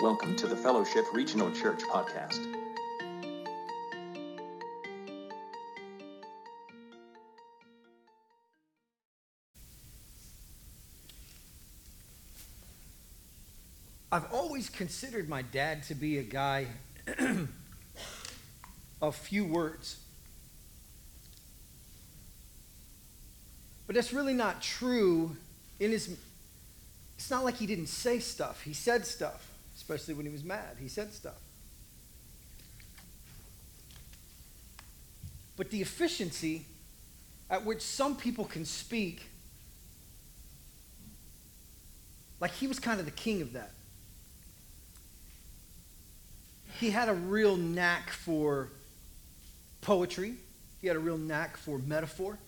Welcome to the Fellowship Regional Church podcast. I've always considered my dad to be a guy of few words. But that's really not true in his it's not like he didn't say stuff. He said stuff, especially when he was mad. He said stuff. But the efficiency at which some people can speak, like he was kind of the king of that. He had a real knack for poetry, he had a real knack for metaphor.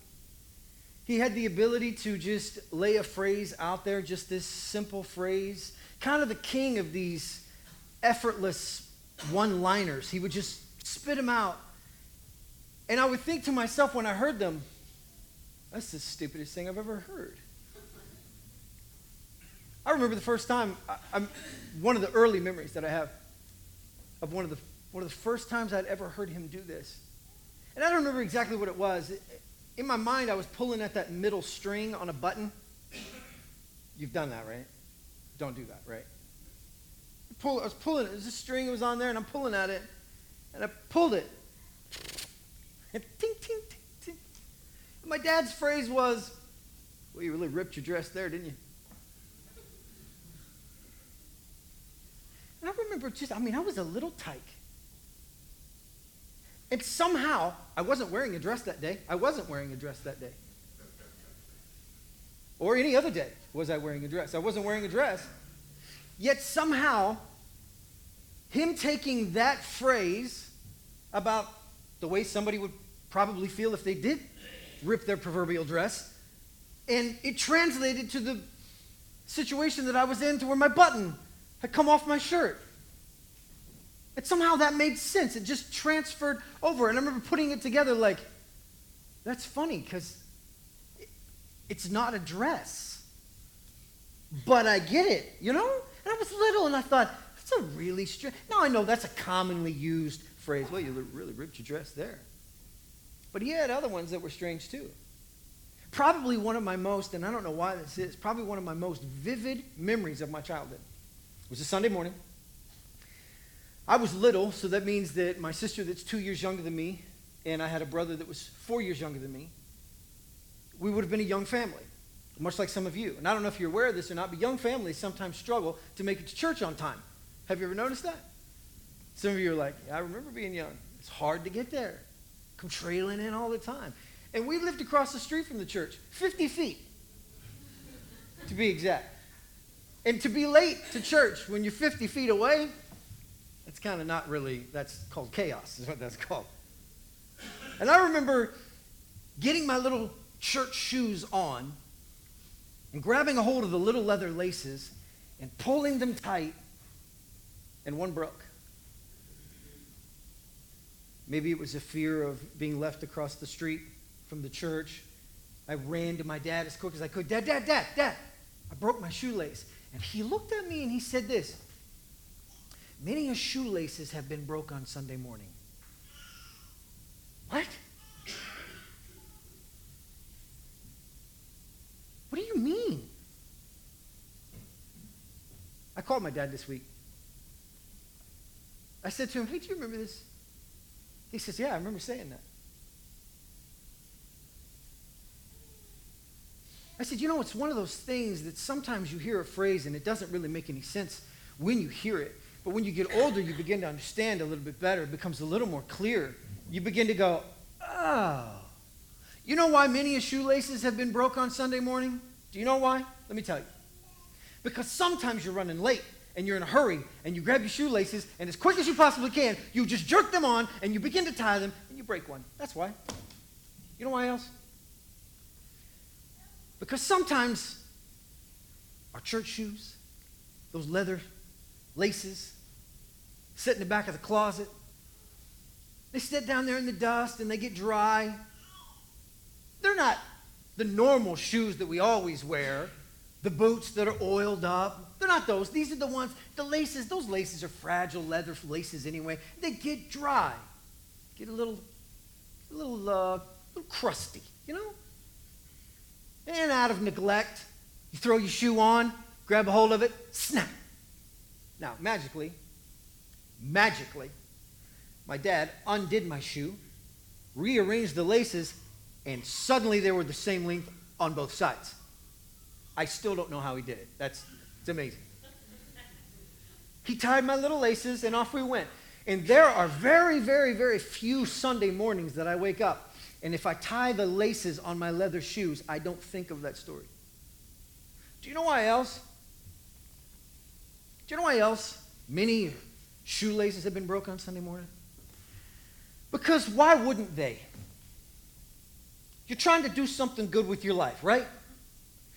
He had the ability to just lay a phrase out there, just this simple phrase, kind of the king of these effortless one liners. He would just spit them out. And I would think to myself when I heard them, that's the stupidest thing I've ever heard. I remember the first time, I, one of the early memories that I have of one of the one of the first times I'd ever heard him do this. And I don't remember exactly what it was. In my mind, I was pulling at that middle string on a button. You've done that, right? Don't do that, right? Pull, I was pulling it. There's a string that was on there, and I'm pulling at it. And I pulled it. And ting, ting, ting, ting. And my dad's phrase was, Well, you really ripped your dress there, didn't you? And I remember just, I mean, I was a little tyke. And somehow, I wasn't wearing a dress that day. I wasn't wearing a dress that day. Or any other day was I wearing a dress. I wasn't wearing a dress. Yet somehow, him taking that phrase about the way somebody would probably feel if they did rip their proverbial dress, and it translated to the situation that I was in to where my button had come off my shirt. And somehow that made sense. It just transferred over. And I remember putting it together like, that's funny because it's not a dress. But I get it, you know? And I was little and I thought, that's a really strange. Now I know that's a commonly used phrase. Well, you really ripped your dress there. But he had other ones that were strange too. Probably one of my most, and I don't know why this is, probably one of my most vivid memories of my childhood. It was a Sunday morning. I was little, so that means that my sister, that's two years younger than me, and I had a brother that was four years younger than me, we would have been a young family, much like some of you. And I don't know if you're aware of this or not, but young families sometimes struggle to make it to church on time. Have you ever noticed that? Some of you are like, yeah, I remember being young. It's hard to get there. Come trailing in all the time. And we lived across the street from the church, 50 feet, to be exact. And to be late to church when you're 50 feet away, it's kind of not really, that's called chaos, is what that's called. And I remember getting my little church shoes on and grabbing a hold of the little leather laces and pulling them tight, and one broke. Maybe it was a fear of being left across the street from the church. I ran to my dad as quick as I could. Dad, dad, dad, dad. I broke my shoelace. And he looked at me and he said this Many a shoelaces have been broke on Sunday morning. What? What do you mean? I called my dad this week. I said to him, Hey, do you remember this? He says, Yeah, I remember saying that. I said, You know, it's one of those things that sometimes you hear a phrase and it doesn't really make any sense when you hear it. But when you get older, you begin to understand a little bit better. It becomes a little more clear. You begin to go, oh. You know why many of shoelaces have been broke on Sunday morning? Do you know why? Let me tell you. Because sometimes you're running late and you're in a hurry and you grab your shoelaces and as quick as you possibly can, you just jerk them on and you begin to tie them and you break one. That's why. You know why else? Because sometimes our church shoes, those leather laces, sit in the back of the closet. They sit down there in the dust and they get dry. They're not the normal shoes that we always wear, the boots that are oiled up. They're not those. These are the ones, the laces. Those laces are fragile leather laces anyway. They get dry, get a little, a little, uh, little crusty, you know. And out of neglect, you throw your shoe on, grab a hold of it, snap. Now, magically, magically, my dad undid my shoe, rearranged the laces, and suddenly they were the same length on both sides. I still don't know how he did it. That's it's amazing. He tied my little laces and off we went. And there are very, very, very few Sunday mornings that I wake up. And if I tie the laces on my leather shoes, I don't think of that story. Do you know why else? Do you know why else many shoelaces have been broken on Sunday morning? Because why wouldn't they? You're trying to do something good with your life, right?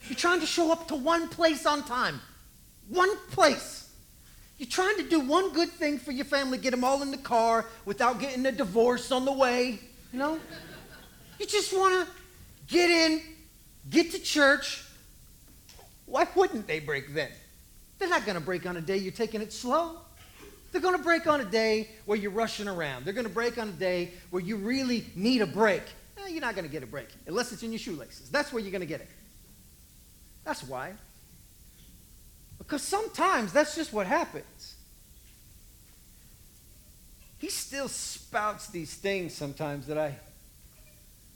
You're trying to show up to one place on time. One place. You're trying to do one good thing for your family, get them all in the car without getting a divorce on the way. You know? You just want to get in, get to church. Why wouldn't they break then? They're not going to break on a day you're taking it slow. They're going to break on a day where you're rushing around. They're going to break on a day where you really need a break. You're not going to get a break unless it's in your shoelaces. That's where you're going to get it. That's why. Because sometimes that's just what happens. He still spouts these things sometimes that I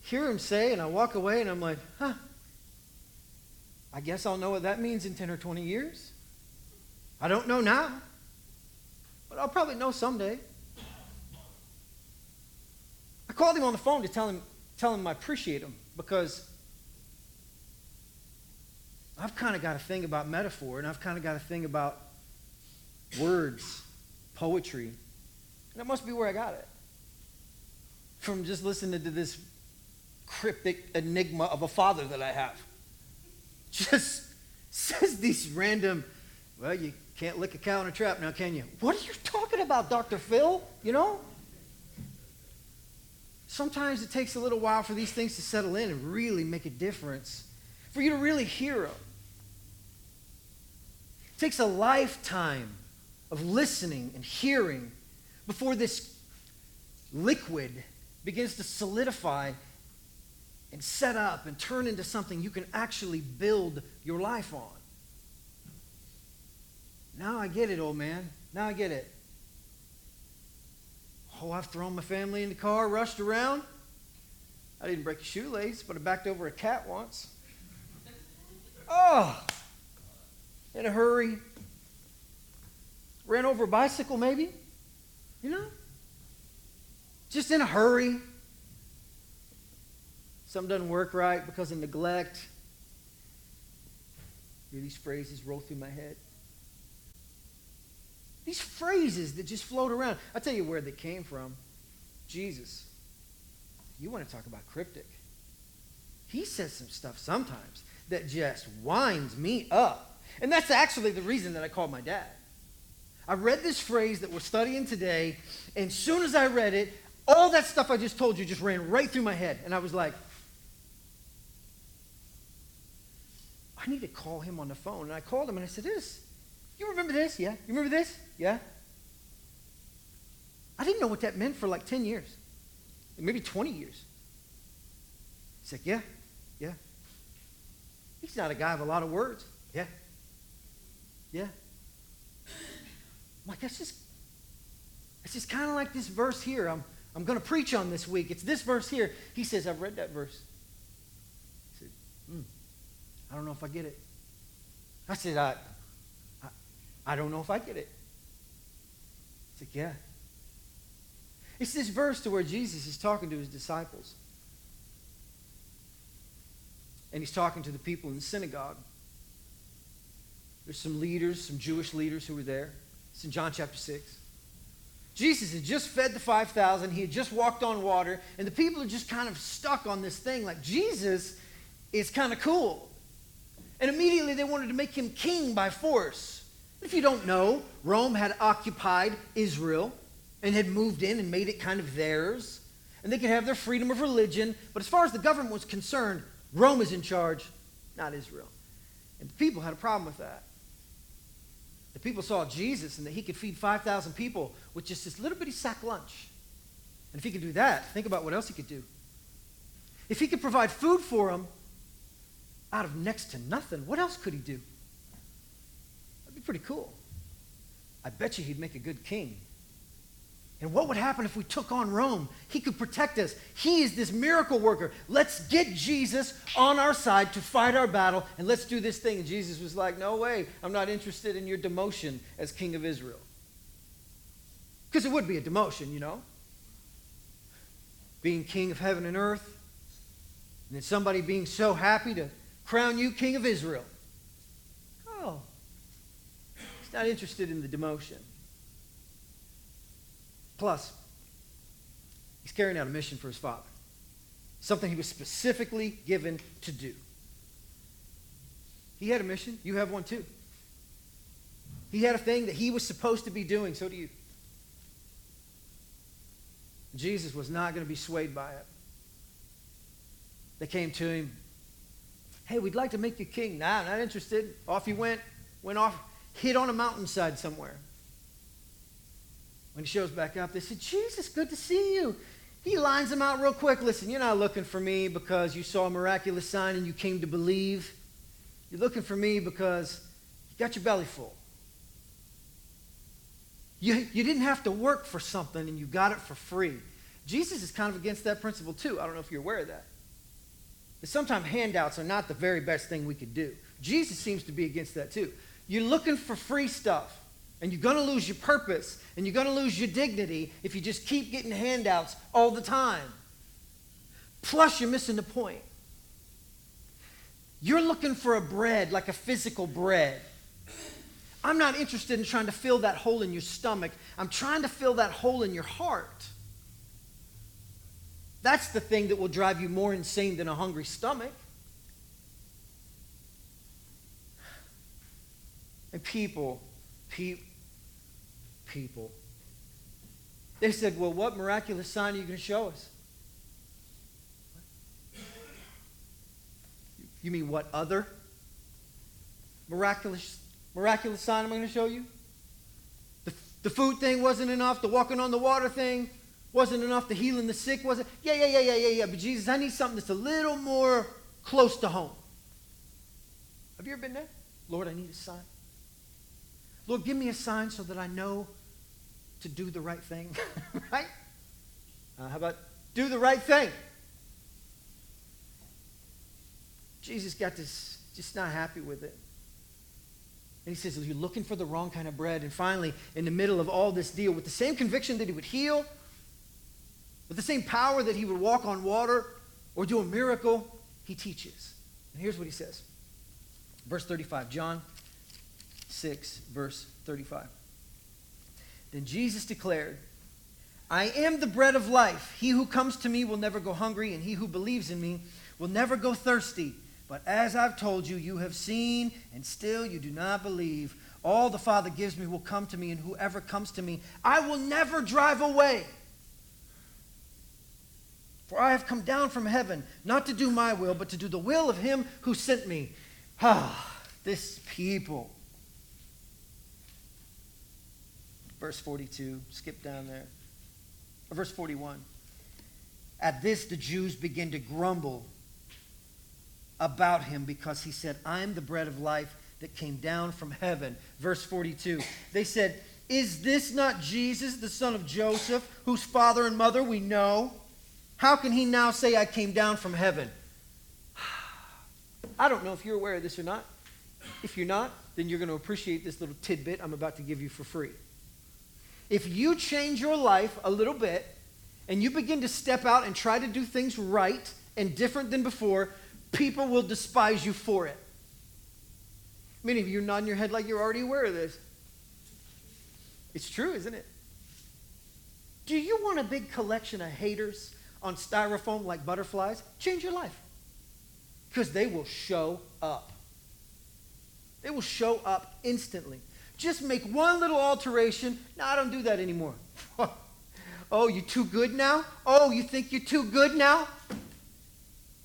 hear him say, and I walk away and I'm like, huh, I guess I'll know what that means in 10 or 20 years. I don't know now, but I'll probably know someday. I called him on the phone to tell him, tell him I appreciate him because I've kind of got a thing about metaphor, and I've kind of got a thing about words, poetry. And that must be where I got it. From just listening to this cryptic enigma of a father that I have. Just says these random, well, you can't lick a cow in a trap now, can you? What are you talking about, Dr. Phil? You know? Sometimes it takes a little while for these things to settle in and really make a difference, for you to really hear them. It takes a lifetime of listening and hearing before this liquid begins to solidify and set up and turn into something you can actually build your life on. Now I get it, old man. Now I get it. Oh, I've thrown my family in the car, rushed around. I didn't break a shoelace, but I backed over a cat once. Oh, in a hurry. Ran over a bicycle, maybe. You know? Just in a hurry. Something doesn't work right because of neglect. These phrases roll through my head. These phrases that just float around. I'll tell you where they came from. Jesus. You want to talk about cryptic. He says some stuff sometimes that just winds me up. And that's actually the reason that I called my dad. I read this phrase that we're studying today, and as soon as I read it, all that stuff I just told you just ran right through my head. And I was like, I need to call him on the phone. And I called him and I said, This, you remember this? Yeah. You remember this? Yeah. I didn't know what that meant for like 10 years, maybe 20 years. He's like, Yeah, yeah. He's not a guy of a lot of words. Yeah. Yeah. I'm like, that's just, it's just kind of like this verse here. I'm, I'm going to preach on this week. It's this verse here. He says, I've read that verse. I said, hmm, I don't know if I get it. I said, I, I, I don't know if I get it. It's like, yeah. It's this verse to where Jesus is talking to his disciples. And he's talking to the people in the synagogue. There's some leaders, some Jewish leaders who were there. It's in John chapter 6. Jesus had just fed the 5,000. He had just walked on water. And the people are just kind of stuck on this thing like Jesus is kind of cool. And immediately they wanted to make him king by force. If you don't know, Rome had occupied Israel and had moved in and made it kind of theirs. And they could have their freedom of religion. But as far as the government was concerned, Rome is in charge, not Israel. And the people had a problem with that. the people saw Jesus and that he could feed 5,000 people with just this little bitty sack lunch. And if he could do that, think about what else he could do. If he could provide food for them out of next to nothing, what else could he do? Pretty cool. I bet you he'd make a good king. And what would happen if we took on Rome? He could protect us. He is this miracle worker. Let's get Jesus on our side to fight our battle and let's do this thing. And Jesus was like, No way, I'm not interested in your demotion as king of Israel. Because it would be a demotion, you know? Being king of heaven and earth, and then somebody being so happy to crown you king of Israel. Oh, he's not interested in the demotion. Plus, he's carrying out a mission for his father, something he was specifically given to do. He had a mission, you have one too. He had a thing that he was supposed to be doing, so do you. Jesus was not going to be swayed by it. They came to him, hey, we'd like to make you king. Nah, not interested. Off he went, went off, hid on a mountainside somewhere. When he shows back up, they said, Jesus, good to see you. He lines them out real quick. Listen, you're not looking for me because you saw a miraculous sign and you came to believe. You're looking for me because you got your belly full. You, you didn't have to work for something and you got it for free. Jesus is kind of against that principle too. I don't know if you're aware of that. That sometimes handouts are not the very best thing we could do. Jesus seems to be against that too. You're looking for free stuff. And you're going to lose your purpose and you're going to lose your dignity if you just keep getting handouts all the time. Plus, you're missing the point. You're looking for a bread, like a physical bread. I'm not interested in trying to fill that hole in your stomach. I'm trying to fill that hole in your heart. That's the thing that will drive you more insane than a hungry stomach. And people pe- people. They said, Well, what miraculous sign are you going to show us? You mean what other miraculous, miraculous sign am I going to show you? The, the food thing wasn't enough. The walking on the water thing wasn't enough. The healing the sick wasn't. Yeah, yeah, yeah, yeah, yeah, yeah. But Jesus, I need something that's a little more close to home. Have you ever been there? Lord, I need a sign. Lord, give me a sign so that I know to do the right thing. right? Uh, how about do the right thing? Jesus got this, just not happy with it. And he says, You're looking for the wrong kind of bread. And finally, in the middle of all this deal, with the same conviction that he would heal, with the same power that he would walk on water or do a miracle, he teaches. And here's what he says. Verse 35, John 6, verse 35. Then Jesus declared, I am the bread of life. He who comes to me will never go hungry, and he who believes in me will never go thirsty. But as I've told you, you have seen, and still you do not believe. All the Father gives me will come to me, and whoever comes to me, I will never drive away. For I have come down from heaven, not to do my will, but to do the will of him who sent me. Ah, this people. Verse 42, skip down there. Or verse 41. At this, the Jews begin to grumble about him because he said, I am the bread of life that came down from heaven. Verse 42. They said, Is this not Jesus, the son of Joseph, whose father and mother we know? How can he now say, I came down from heaven? I don't know if you're aware of this or not. If you're not, then you're going to appreciate this little tidbit I'm about to give you for free. If you change your life a little bit and you begin to step out and try to do things right and different than before, people will despise you for it. Many of you are nodding your head like you're already aware of this. It's true, isn't it? Do you want a big collection of haters on styrofoam like butterflies? Change your life. Because they will show up. They will show up instantly. Just make one little alteration. No, I don't do that anymore. oh, you're too good now? Oh, you think you're too good now?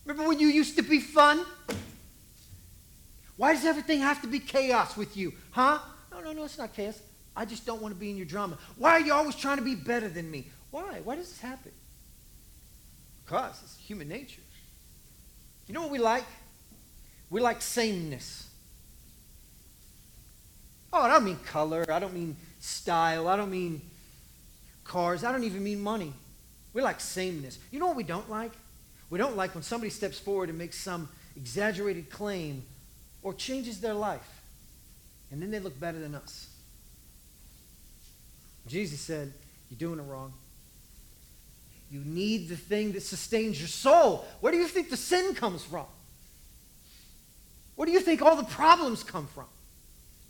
Remember when you used to be fun? Why does everything have to be chaos with you? Huh? No, No, no, it's not chaos. I just don't want to be in your drama. Why are you always trying to be better than me? Why? Why does this happen? Because it's human nature. You know what we like? We like sameness. Oh, I don't mean color. I don't mean style. I don't mean cars. I don't even mean money. We like sameness. You know what we don't like? We don't like when somebody steps forward and makes some exaggerated claim or changes their life, and then they look better than us. Jesus said, You're doing it wrong. You need the thing that sustains your soul. Where do you think the sin comes from? Where do you think all the problems come from?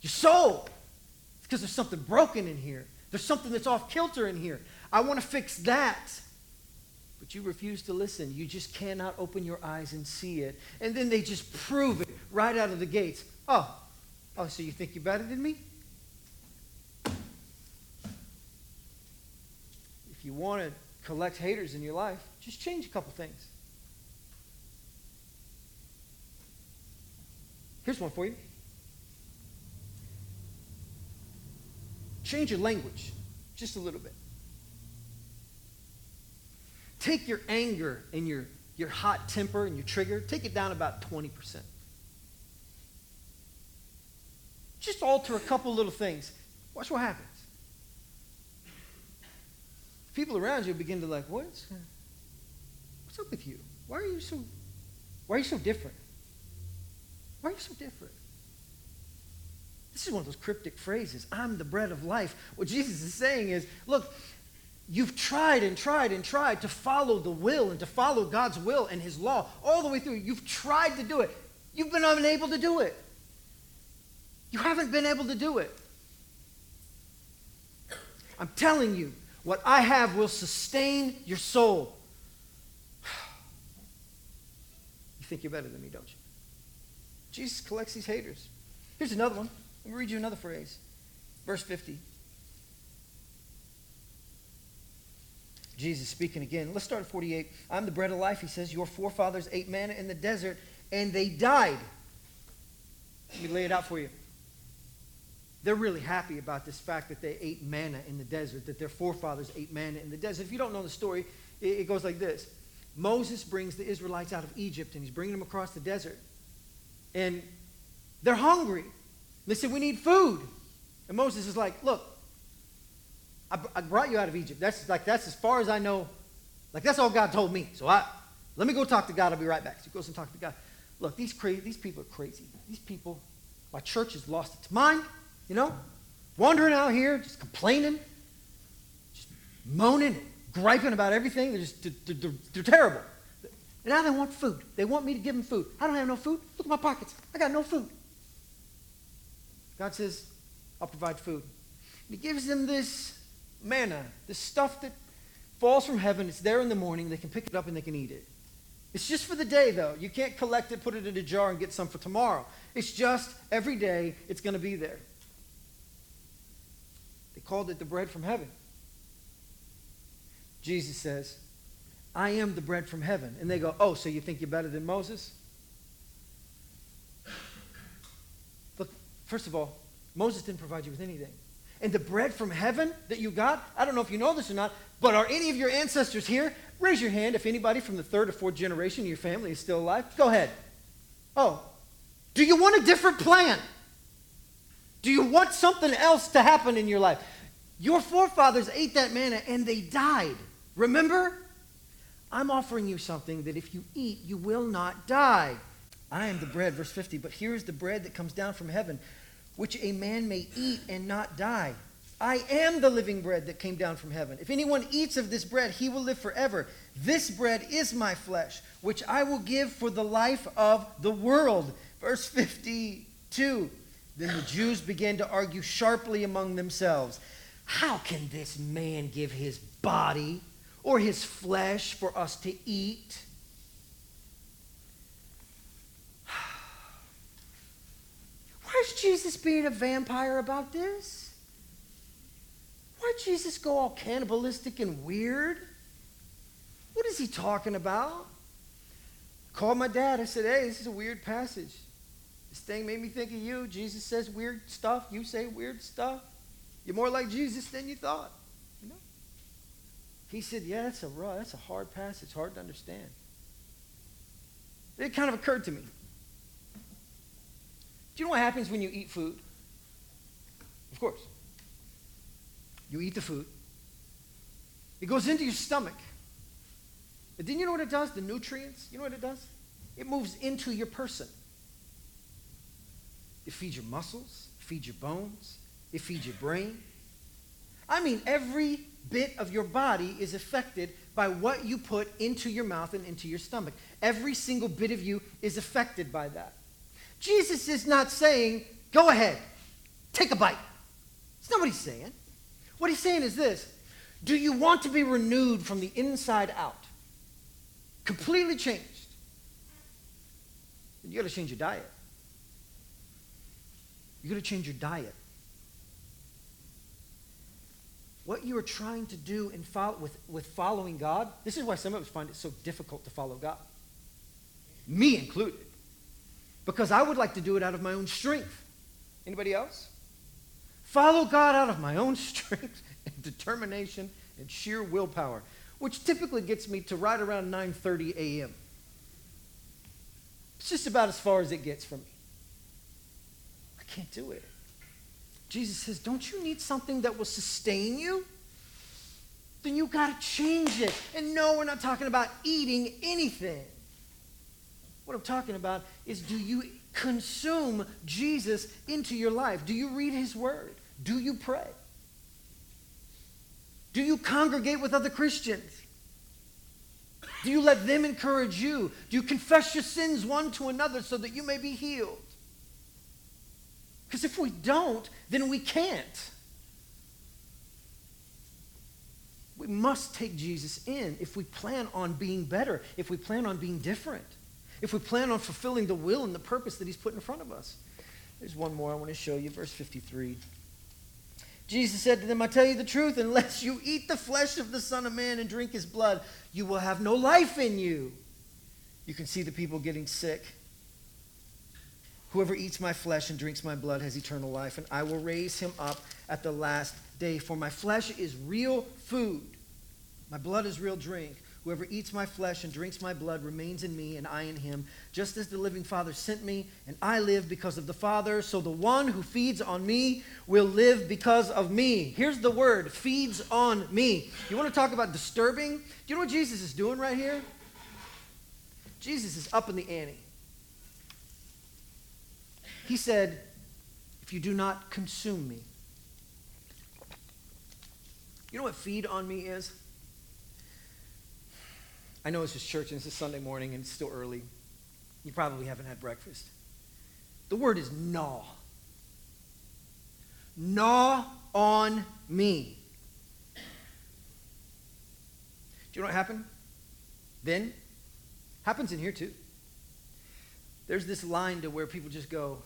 Your soul. It's because there's something broken in here. There's something that's off kilter in here. I want to fix that. But you refuse to listen. You just cannot open your eyes and see it. And then they just prove it right out of the gates. Oh, oh, so you think you're better than me? If you want to collect haters in your life, just change a couple things. Here's one for you. Change your language just a little bit. Take your anger and your, your hot temper and your trigger, take it down about 20%. Just alter a couple little things. Watch what happens. People around you begin to like, what's, what's up with you? Why are you so, why are you so different? Why are you so different? This is one of those cryptic phrases. I'm the bread of life. What Jesus is saying is, look, You've tried and tried and tried to follow the will and to follow God's will and His law all the way through. You've tried to do it. You've been unable to do it. You haven't been able to do it. I'm telling you, what I have will sustain your soul. You think you're better than me, don't you? Jesus collects these haters. Here's another one. Let me read you another phrase. Verse 50. Jesus speaking again. Let's start at 48. I'm the bread of life, he says. Your forefathers ate manna in the desert, and they died. Let me lay it out for you. They're really happy about this fact that they ate manna in the desert, that their forefathers ate manna in the desert. If you don't know the story, it, goes like this Moses brings the Israelites out of Egypt, and he's bringing them across the desert. And they're hungry. They said, We need food. And Moses is like, Look, I, I brought you out of Egypt. That's like that's as far as I know. Like that's all God told me. So I let me go talk to God. I'll be right back. So he goes and talks to God. Look, these crazy, these people are crazy. These people, my church has lost its mind. You know, wandering out here, just complaining, just moaning, griping about everything. They're just they're, they're, they're terrible. And now they want food. They want me to give them food. I don't have no food. Look at my pockets. I got no food. God says, I'll provide food. And he gives them this manna, the stuff that falls from heaven. It's there in the morning. They can pick it up and they can eat it. It's just for the day, though. You can't collect it, put it in a jar, and get some for tomorrow. It's just every day it's going to be there. They called it the bread from heaven. Jesus says, I am the bread from heaven. And they go, Oh, so you think you're better than Moses? Look, first of all, Moses didn't provide you with anything and the bread from heaven that you got, I don't know if you know this or not, but are any of your ancestors here? Raise your hand if anybody from the third or fourth generation of your family is still alive. Go ahead. Oh, do you want a different plan? Do you want something else to happen in your life? Your forefathers ate that manna and they died. Remember? I'm offering you something that if you eat, you will not die. I am the bread, verse 50, but here's the bread that comes down from heaven which a man may eat and not die. I am the living bread that came down from heaven. If anyone eats of this bread, he will live forever. This bread is my flesh, which I will give for the life of the world. Verse 52. Then the Jews began to argue sharply among themselves How can this man give his body or his flesh for us to eat? Where's Jesus being a vampire about this? Why'd Jesus go all cannibalistic and weird? What is he talking about? I called my dad. I said, hey, this is a weird passage. This thing made me think of you. Jesus says weird stuff. You say weird stuff. You're more like Jesus than you thought. You know? He said, Yeah, that's a raw, that's a hard passage, hard to understand. It kind of occurred to me. Do you know what happens when you eat food? Of course. You eat the food. It goes into your stomach. But then you know what it does? The nutrients, you know what it does? It moves into your person. It feeds your muscles, it feeds your bones, it feeds your brain. I mean, every bit of your body is affected by what you put into your mouth and into your stomach. Every single bit of you is affected by that. Jesus is not saying, go ahead, take a bite. That's not what he's saying. What he's saying is this Do you want to be renewed from the inside out? Completely changed. You got to change your diet. You got to change your diet. What you are trying to do in with, with following God, this is why some of us find it so difficult to follow God. Me included. Because I would like to do it out of my own strength. Anybody else? Follow God out of my own strength and determination and sheer willpower, which typically gets me to right around 9:30 a.m. It's just about as far as it gets for me. I can't do it. Jesus says, Don't you need something that will sustain you? Then you got to change it. And no, we're not talking about eating anything. What I'm talking about is do you consume Jesus into your life? Do you read his word? Do you pray? Do you congregate with other Christians? Do you let them encourage you? Do you confess your sins one to another so that you may be healed? Because if we don't, then we can't. We must take Jesus in if we plan on being better, if we plan on being different, if we plan on fulfilling the will and the purpose that He's put in front of us. There's one more I want to show you, verse 53. Jesus said to them, I tell you the truth, unless you eat the flesh of the Son of Man and drink his blood, you will have no life in you. You can see the people getting sick. Whoever eats my flesh and drinks my blood has eternal life, and I will raise him up at the last day. For my flesh is real food, my blood is real drink. Whoever eats my flesh and drinks my blood remains in me, and I in him. Just as the living Father sent me, and I live because of the Father, so the one who feeds on me will live because of me. Here's the word feeds on me. You want to talk about disturbing? Do you know what Jesus is doing right here? Jesus is up in the ante. He said, If you do not consume me, you know what feed on me is? I know it's just church and it's a Sunday morning and it's still early. You probably haven't had breakfast. The word is gnaw. Gnaw on me. Do you know what happened? Then happens in here too. There's this line to where people just go,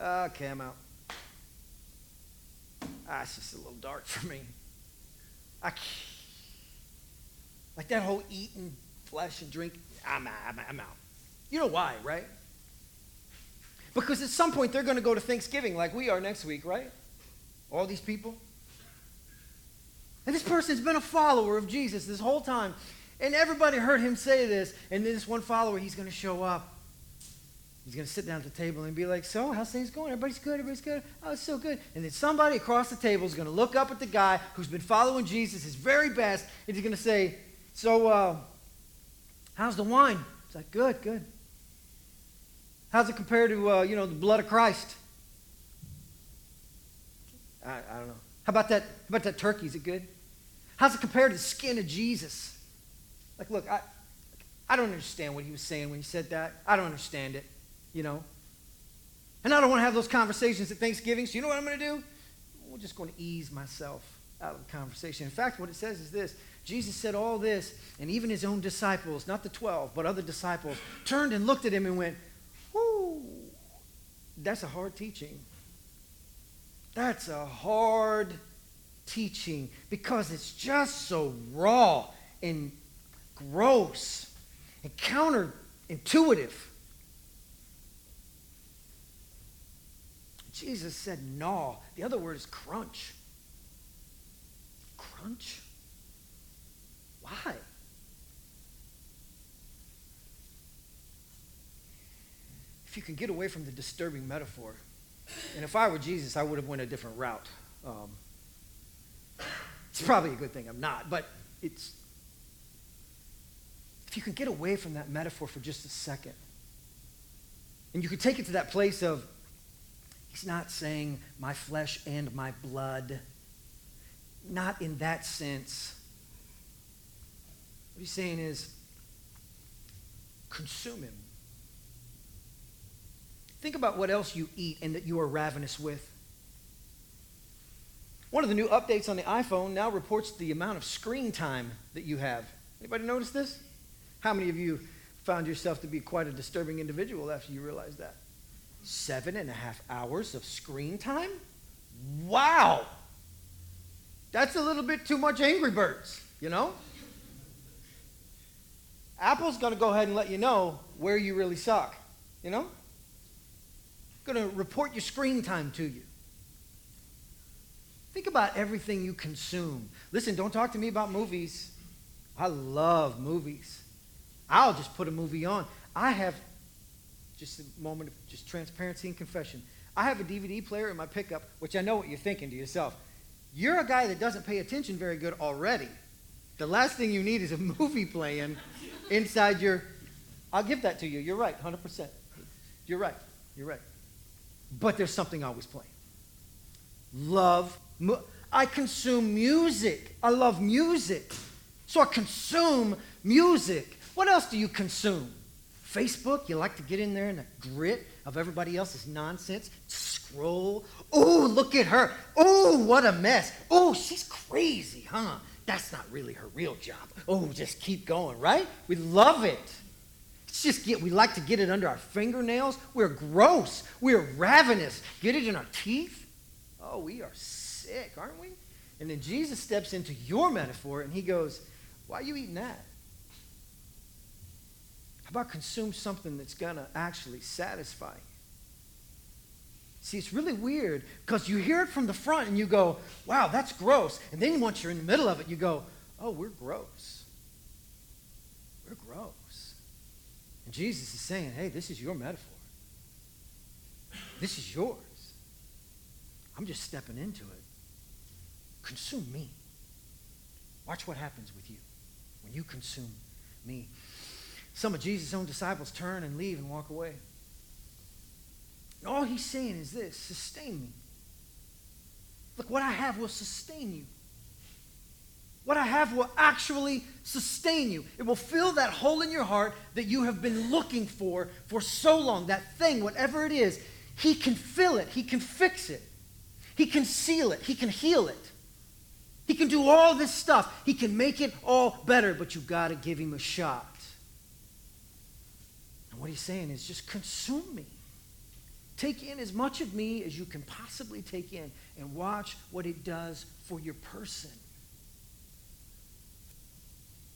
okay, I'm out. Ah, it's just a little dark for me. I. Like that whole eating flesh and drink, I'm, I'm, I'm out. You know why, right? Because at some point they're going to go to Thanksgiving like we are next week, right? All these people. And this person's been a follower of Jesus this whole time. And everybody heard him say this. And then this one follower, he's going to show up. He's going to sit down at the table and be like, So, how's things going? Everybody's good. Everybody's good. Oh, it's so good. And then somebody across the table is going to look up at the guy who's been following Jesus his very best. And he's going to say, So, uh, how's the wine? It's like, Good, good. How's it compared to, uh, you know, the blood of Christ? I, I don't know. How about that? How about that turkey? Is it good? How's it compared to the skin of Jesus? Like, look, I, I don't understand what he was saying when he said that. I don't understand it, you know. And I don't want to have those conversations at Thanksgiving. So you know what I'm going to do? I'm just going to ease myself out of the conversation. In fact, what it says is this Jesus said all this, and even his own disciples, not the 12, but other disciples, turned and looked at him and went, Whoo, that's a hard teaching. That's a hard teaching because it's just so raw and gross and counterintuitive. Jesus said gnaw. The other word is crunch. Crunch? Why? If you can get away from the disturbing metaphor, and if I were Jesus, I would have went a different route. Um, it's probably a good thing I'm not, but it's if you can get away from that metaphor for just a second, and you could take it to that place of, he's not saying my flesh and my blood, not in that sense. What he's saying is, consume him. Think about what else you eat and that you are ravenous with. One of the new updates on the iPhone now reports the amount of screen time that you have. Anybody notice this? How many of you found yourself to be quite a disturbing individual after you realized that? Seven and a half hours of screen time? Wow! That's a little bit too much Angry Birds, you know? Apple's going to go ahead and let you know where you really suck, you know? Going to report your screen time to you. Think about everything you consume. Listen, don't talk to me about movies. I love movies. I'll just put a movie on. I have just a moment of just transparency and confession. I have a DVD player in my pickup, which I know what you're thinking to yourself. You're a guy that doesn't pay attention very good already. The last thing you need is a movie playing inside your. I'll give that to you. You're right, 100%. You're right. You're right. But there's something always playing. Love. I consume music. I love music. So I consume music. What else do you consume? Facebook, you like to get in there in the grit of everybody else's nonsense, scroll. Oh, look at her. Oh, what a mess. Oh, she's crazy, huh? That's not really her real job. Oh, just keep going, right? We love it. It's just get we like to get it under our fingernails. We're gross. We're ravenous. Get it in our teeth. Oh, we are sick, aren't we? And then Jesus steps into your metaphor and he goes, Why are you eating that? How about consume something that's going to actually satisfy you? See, it's really weird because you hear it from the front and you go, wow, that's gross. And then once you're in the middle of it, you go, oh, we're gross. We're gross. And Jesus is saying, hey, this is your metaphor. This is yours. I'm just stepping into it. Consume me. Watch what happens with you when you consume me. Some of Jesus' own disciples turn and leave and walk away. All he's saying is this sustain me. Look, what I have will sustain you. What I have will actually sustain you. It will fill that hole in your heart that you have been looking for for so long. That thing, whatever it is, He can fill it. He can fix it. He can seal it. He can heal it. He can do all this stuff. He can make it all better, but you got to give Him a shot. And what he's saying is just consume me. Take in as much of me as you can possibly take in and watch what it does for your person.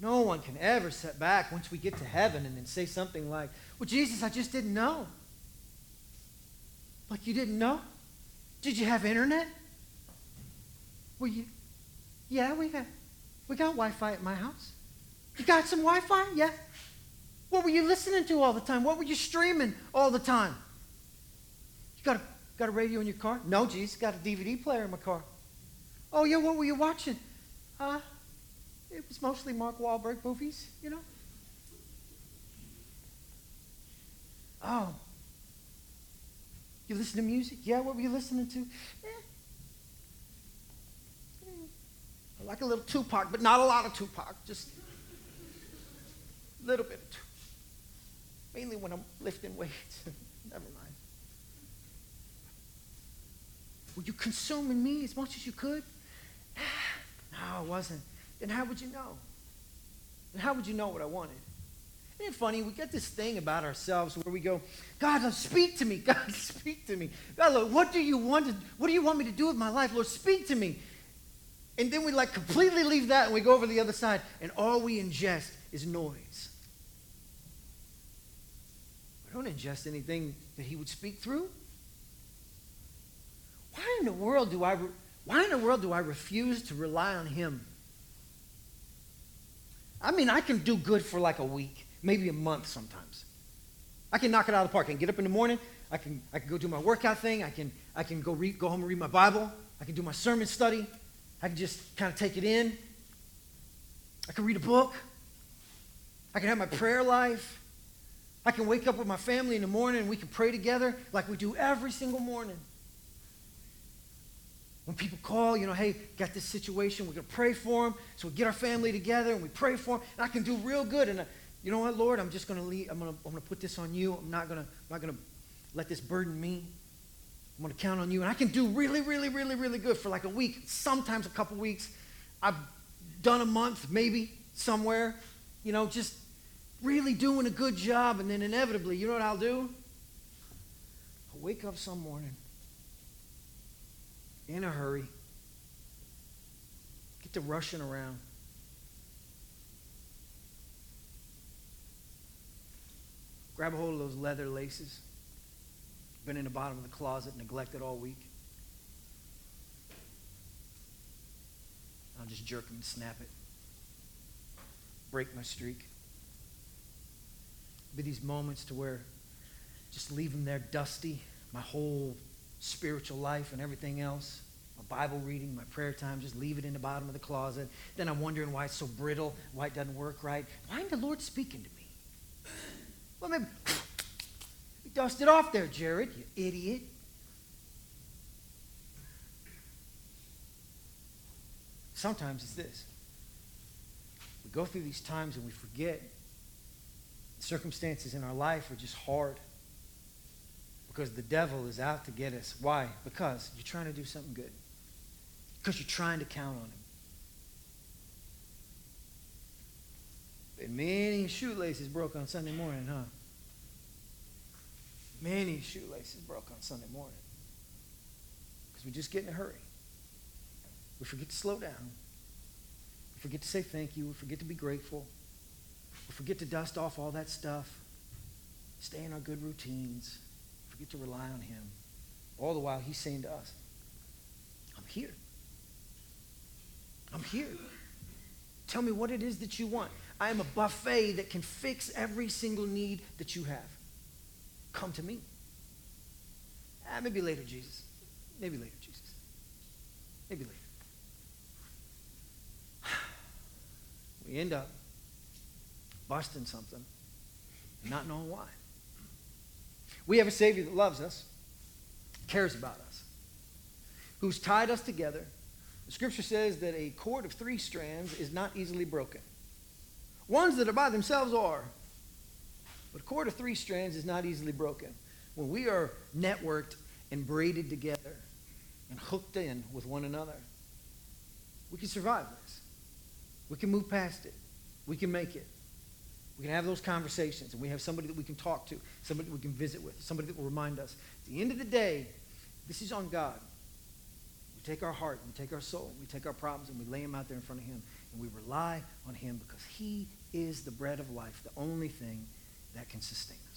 No one can ever sit back once we get to heaven and then say something like, Well, Jesus, I just didn't know. Like you didn't know? Did you have internet? Well, you, yeah, we got, we got Wi Fi at my house. You got some Wi Fi? Yeah. What were you listening to all the time? What were you streaming all the time? You got a, got a radio in your car? No, Jesus, got a DVD player in my car. Oh, yeah, what were you watching? Uh, it was mostly Mark Wahlberg movies, you know? Oh. You listen to music? Yeah, what were you listening to? Eh. I like a little Tupac, but not a lot of Tupac. Just a little bit of Tupac. Mainly when I'm lifting weights. Never mind. Were you consuming me as much as you could? no, I wasn't. Then how would you know? Then how would you know what I wanted? Isn't it funny? We get this thing about ourselves where we go, God, speak to me. God, speak to me. God, Lord, what do you want to, what do you want me to do with my life? Lord, speak to me. And then we like completely leave that and we go over the other side and all we ingest is noise. We don't ingest anything that he would speak through. Why in the world do I, why in the world do I refuse to rely on him? I mean, I can do good for like a week, maybe a month sometimes. I can knock it out of the park. I can get up in the morning. I can, I can go do my workout thing. I can, I can go, read, go home and read my Bible. I can do my sermon study. I can just kind of take it in. I can read a book. I can have my prayer life. I can wake up with my family in the morning and we can pray together like we do every single morning. When people call, you know, hey, got this situation, we're going to pray for them. So we get our family together and we pray for them. And I can do real good. And uh, you know what, Lord, I'm just going to leave. I'm going to, I'm going to put this on you. I'm not going to, I'm not going to let this burden me. I'm going to count on you. And I can do really, really, really, really good for like a week, sometimes a couple weeks. I've done a month, maybe somewhere, you know, just really doing a good job. And then inevitably, you know what I'll do? I'll wake up some morning in a hurry, get to rushing around. Grab a hold of those leather laces. Been in the bottom of the closet, neglected all week. I'll just jerk them and snap it. Break my streak. Be these moments to where just leave them there dusty. My whole spiritual life and everything else. My Bible reading, my prayer time, just leave it in the bottom of the closet. Then I'm wondering why it's so brittle, why it doesn't work right. Why isn't the Lord speaking to me? Well, maybe you dust it off there, Jared, you idiot. Sometimes it's this. We go through these times and we forget circumstances in our life are just hard because the devil is out to get us. Why? Because you're trying to do something good. Because you're trying to count on him. And many shoelaces broke on Sunday morning, huh? Many shoelaces broke on Sunday morning. Because we just get in a hurry. We forget to slow down. We forget to say thank you. We forget to be grateful. We forget to dust off all that stuff. Stay in our good routines forget to rely on him. All the while, he's saying to us, I'm here. I'm here. Tell me what it is that you want. I am a buffet that can fix every single need that you have. Come to me. Ah, maybe later, Jesus. Maybe later, Jesus. Maybe later. We end up busting something, not knowing why. We have a Savior that loves us, cares about us, who's tied us together. The scripture says that a cord of three strands is not easily broken. Ones that are by themselves are, but a cord of three strands is not easily broken. When we are networked and braided together and hooked in with one another, we can survive this. We can move past it. We can make it. We can have those conversations, and we have somebody that we can talk to, somebody we can visit with, somebody that will remind us. At the end of the day, this is on God. We take our heart, we take our soul, we take our problems, and we lay them out there in front of Him, and we rely on Him because He is the bread of life, the only thing that can sustain us.